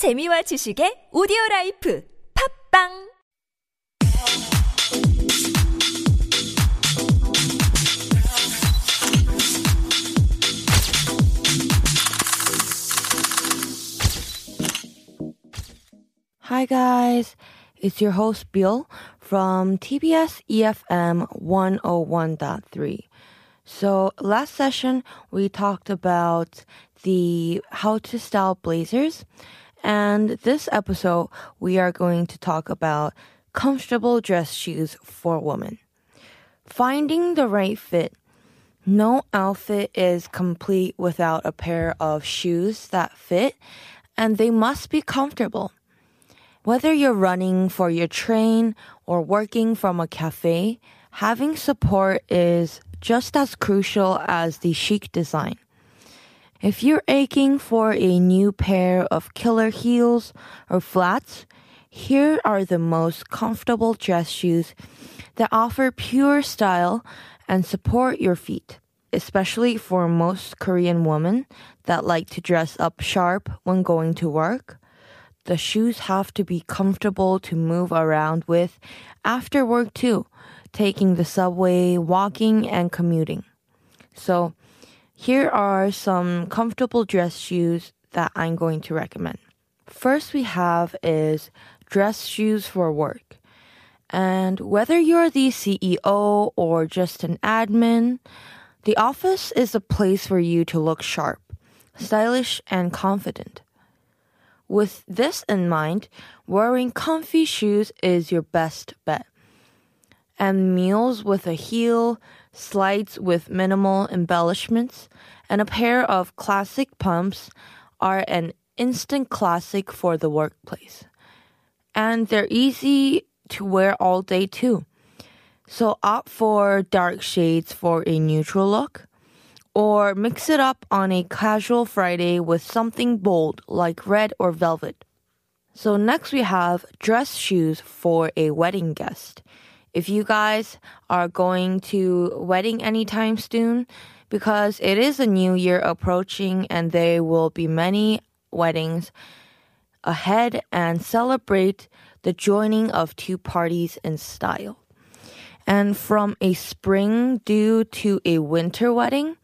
재미와 지식의 오디오 라이프 팝빵 Hi guys, it's your host Bill from TBS EFM 101.3. So last session we talked about the how to style blazers and this episode we are going to talk about comfortable dress shoes for women. Finding the right fit. No outfit is complete without a pair of shoes that fit and they must be comfortable. Whether you're running for your train or working from a cafe, having support is just as crucial as the chic design. If you're aching for a new pair of killer heels or flats, here are the most comfortable dress shoes that offer pure style and support your feet, especially for most Korean women that like to dress up sharp when going to work. The shoes have to be comfortable to move around with after work too, taking the subway, walking, and commuting. So, here are some comfortable dress shoes that I'm going to recommend. First, we have is dress shoes for work. And whether you're the CEO or just an admin, the office is a place for you to look sharp, stylish, and confident. With this in mind, wearing comfy shoes is your best bet. And mules with a heel, slides with minimal embellishments, and a pair of classic pumps are an instant classic for the workplace. And they're easy to wear all day too. So opt for dark shades for a neutral look or mix it up on a casual Friday with something bold like red or velvet. So next we have dress shoes for a wedding guest. If you guys are going to wedding anytime soon, because it is a new year approaching and there will be many weddings ahead and celebrate the joining of two parties in style. And from a spring due to a winter wedding,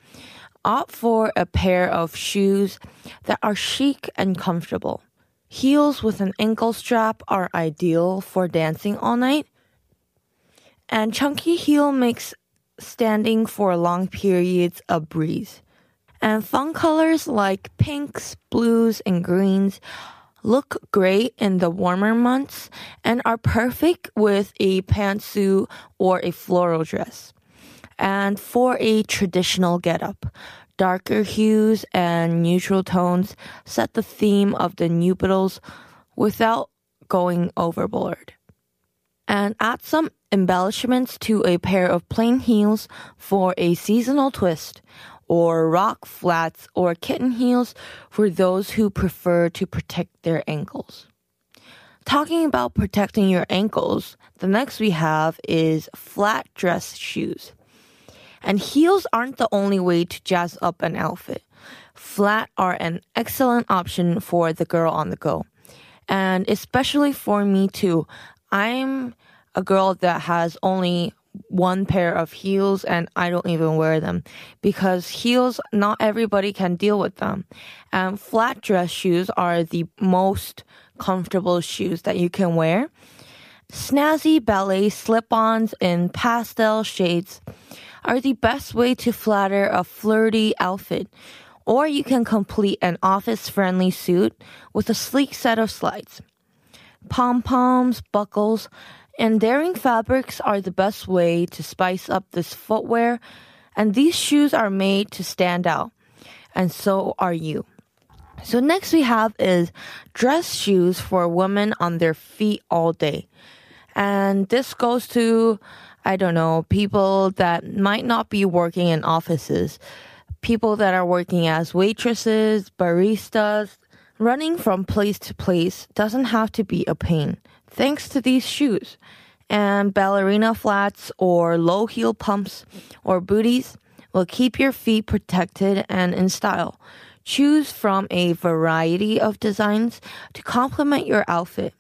opt for a pair of shoes that are chic and comfortable. Heels with an ankle strap are ideal for dancing all night. And chunky heel makes standing for long periods a breeze. And fun colors like pinks, blues, and greens look great in the warmer months and are perfect with a pantsuit or a floral dress. And for a traditional getup, darker hues and neutral tones set the theme of the new without going overboard. And add some embellishments to a pair of plain heels for a seasonal twist, or rock flats or kitten heels for those who prefer to protect their ankles. Talking about protecting your ankles, the next we have is flat dress shoes. And heels aren't the only way to jazz up an outfit. Flat are an excellent option for the girl on the go. And especially for me too. I'm a girl that has only one pair of heels and I don't even wear them because heels, not everybody can deal with them. And flat dress shoes are the most comfortable shoes that you can wear. Snazzy ballet slip-ons in pastel shades are the best way to flatter a flirty outfit. Or you can complete an office-friendly suit with a sleek set of slides. Pom-poms, buckles, and daring fabrics are the best way to spice up this footwear, and these shoes are made to stand out. And so are you. So next we have is dress shoes for women on their feet all day. And this goes to, I don't know, people that might not be working in offices, people that are working as waitresses, baristas. Running from place to place doesn't have to be a pain thanks to these shoes. And ballerina flats or low heel pumps or booties will keep your feet protected and in style. Choose from a variety of designs to complement your outfit.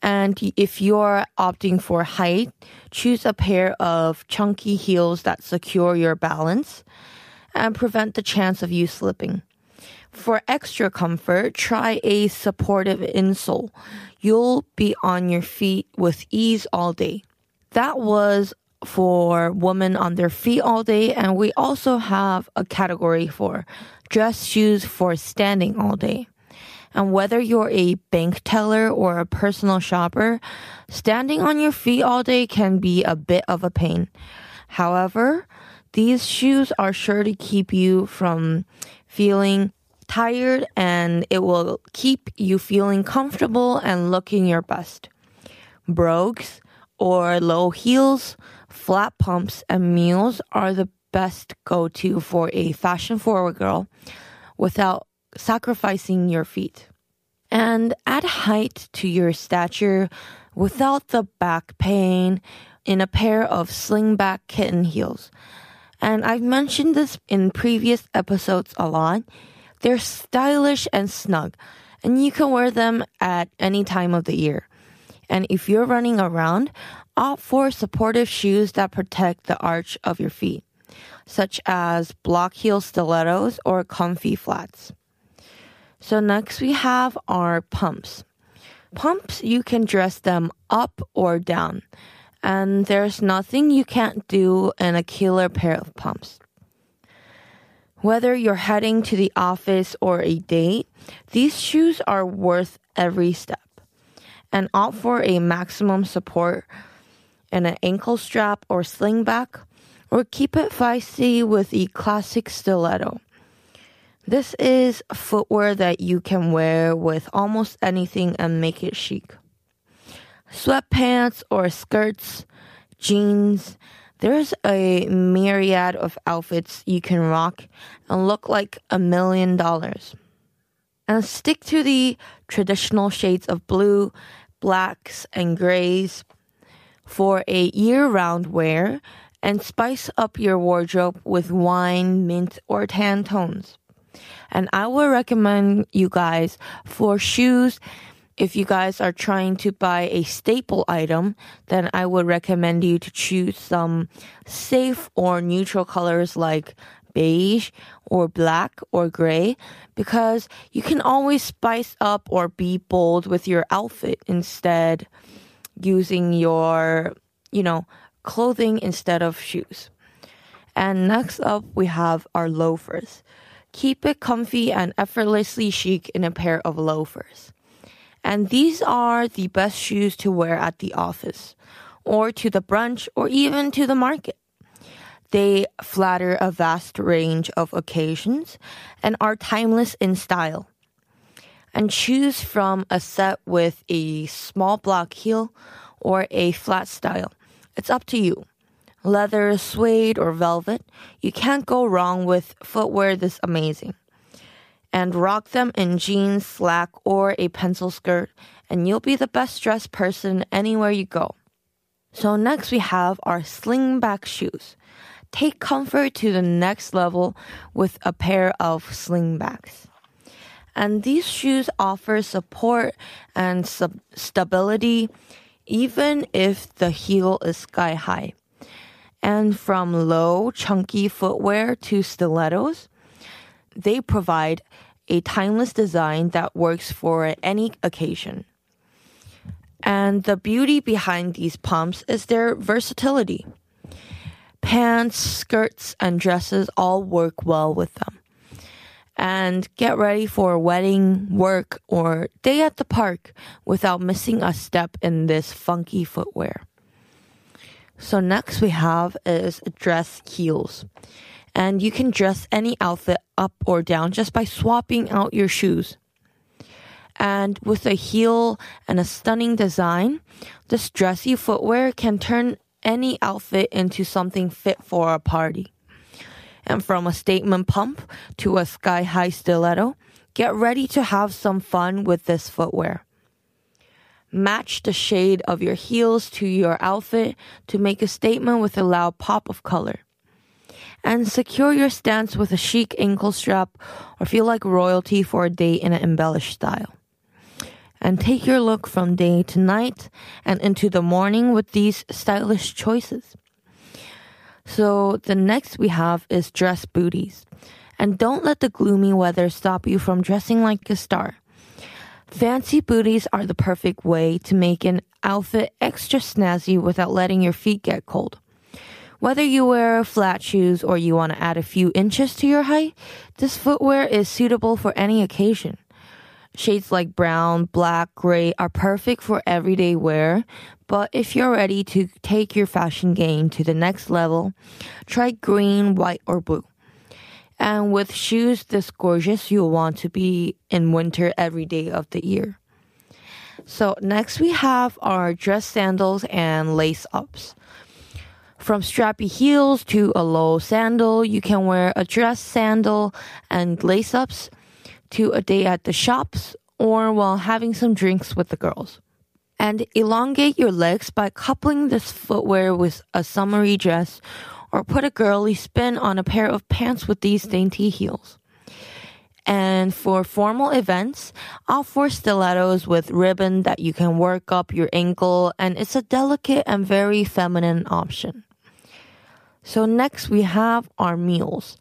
And if you're opting for height, choose a pair of chunky heels that secure your balance and prevent the chance of you slipping. For extra comfort, try a supportive insole. You'll be on your feet with ease all day. That was for women on their feet all day, and we also have a category for dress shoes for standing all day. And whether you're a bank teller or a personal shopper, standing on your feet all day can be a bit of a pain. However, these shoes are sure to keep you from feeling tired and it will keep you feeling comfortable and looking your best. Brogues or low heels, flat pumps, and mules are the best go to for a fashion forward girl without sacrificing your feet. And add height to your stature without the back pain in a pair of slingback kitten heels. And I've mentioned this in previous episodes a lot. They're stylish and snug, and you can wear them at any time of the year. And if you're running around, opt for supportive shoes that protect the arch of your feet, such as block heel stilettos or comfy flats. So next we have our pumps. Pumps, you can dress them up or down. And there's nothing you can't do in a killer pair of pumps. Whether you're heading to the office or a date, these shoes are worth every step. And opt for a maximum support and an ankle strap or slingback, or keep it feisty with a classic stiletto. This is footwear that you can wear with almost anything and make it chic. Sweatpants or skirts, jeans, there's a myriad of outfits you can rock and look like a million dollars. And stick to the traditional shades of blue, blacks, and grays for a year round wear and spice up your wardrobe with wine, mint, or tan tones. And I would recommend you guys for shoes if you guys are trying to buy a staple item, then I would recommend you to choose some safe or neutral colors like beige or black or gray because you can always spice up or be bold with your outfit instead using your, you know, clothing instead of shoes. And next up, we have our loafers. Keep it comfy and effortlessly chic in a pair of loafers. And these are the best shoes to wear at the office, or to the brunch, or even to the market. They flatter a vast range of occasions and are timeless in style. And choose from a set with a small block heel or a flat style. It's up to you. Leather, suede, or velvet, you can't go wrong with footwear this amazing and rock them in jeans, slack, or a pencil skirt, and you'll be the best dressed person anywhere you go. So next we have our slingback shoes. Take comfort to the next level with a pair of slingbacks. And these shoes offer support and sub- stability even if the heel is sky high. And from low, chunky footwear to stilettos, they provide a timeless design that works for any occasion. And the beauty behind these pumps is their versatility. Pants, skirts, and dresses all work well with them. And get ready for a wedding, work, or day at the park without missing a step in this funky footwear. So next we have is dress heels and you can dress any outfit up or down just by swapping out your shoes. And with a heel and a stunning design, this dressy footwear can turn any outfit into something fit for a party. And from a statement pump to a sky high stiletto, get ready to have some fun with this footwear. Match the shade of your heels to your outfit to make a statement with a loud pop of color. And secure your stance with a chic ankle strap or feel like royalty for a day in an embellished style. And take your look from day to night and into the morning with these stylish choices. So the next we have is dress booties. And don't let the gloomy weather stop you from dressing like a star. Fancy booties are the perfect way to make an outfit extra snazzy without letting your feet get cold. Whether you wear flat shoes or you want to add a few inches to your height, this footwear is suitable for any occasion. Shades like brown, black, gray are perfect for everyday wear, but if you're ready to take your fashion game to the next level, try green, white, or blue. And with shoes this gorgeous, you'll want to be in winter every day of the year. So next we have our dress sandals and lace ups. From strappy heels to a low sandal, you can wear a dress sandal and lace ups to a day at the shops or while having some drinks with the girls. And elongate your legs by coupling this footwear with a summery dress or put a girly spin on a pair of pants with these dainty heels. And for formal events, opt for stilettos with ribbon that you can work up your ankle, and it's a delicate and very feminine option. So next we have our mules.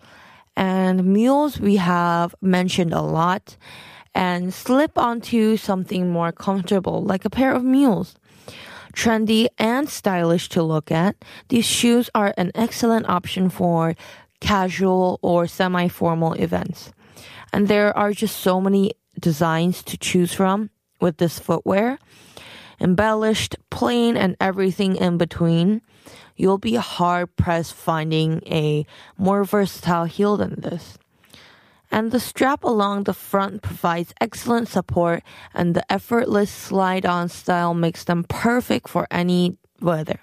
And mules we have mentioned a lot and slip onto something more comfortable like a pair of mules trendy and stylish to look at, these shoes are an excellent option for casual or semi formal events. And there are just so many designs to choose from with this footwear. Embellished, plain, and everything in between. You'll be hard pressed finding a more versatile heel than this and the strap along the front provides excellent support and the effortless slide-on style makes them perfect for any weather.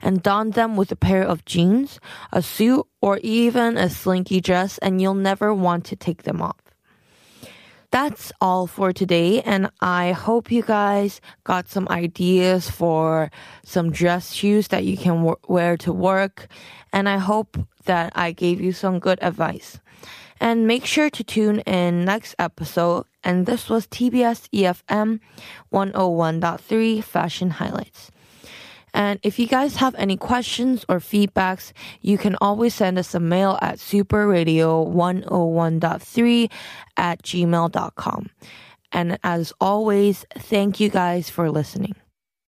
And don them with a pair of jeans, a suit, or even a slinky dress and you'll never want to take them off. That's all for today, and I hope you guys got some ideas for some dress shoes that you can wear to work, and I hope that I gave you some good advice. And make sure to tune in next episode. And this was TBS EFM 101.3 Fashion Highlights. And if you guys have any questions or feedbacks, you can always send us a mail at superradio101.3 at gmail.com. And as always, thank you guys for listening.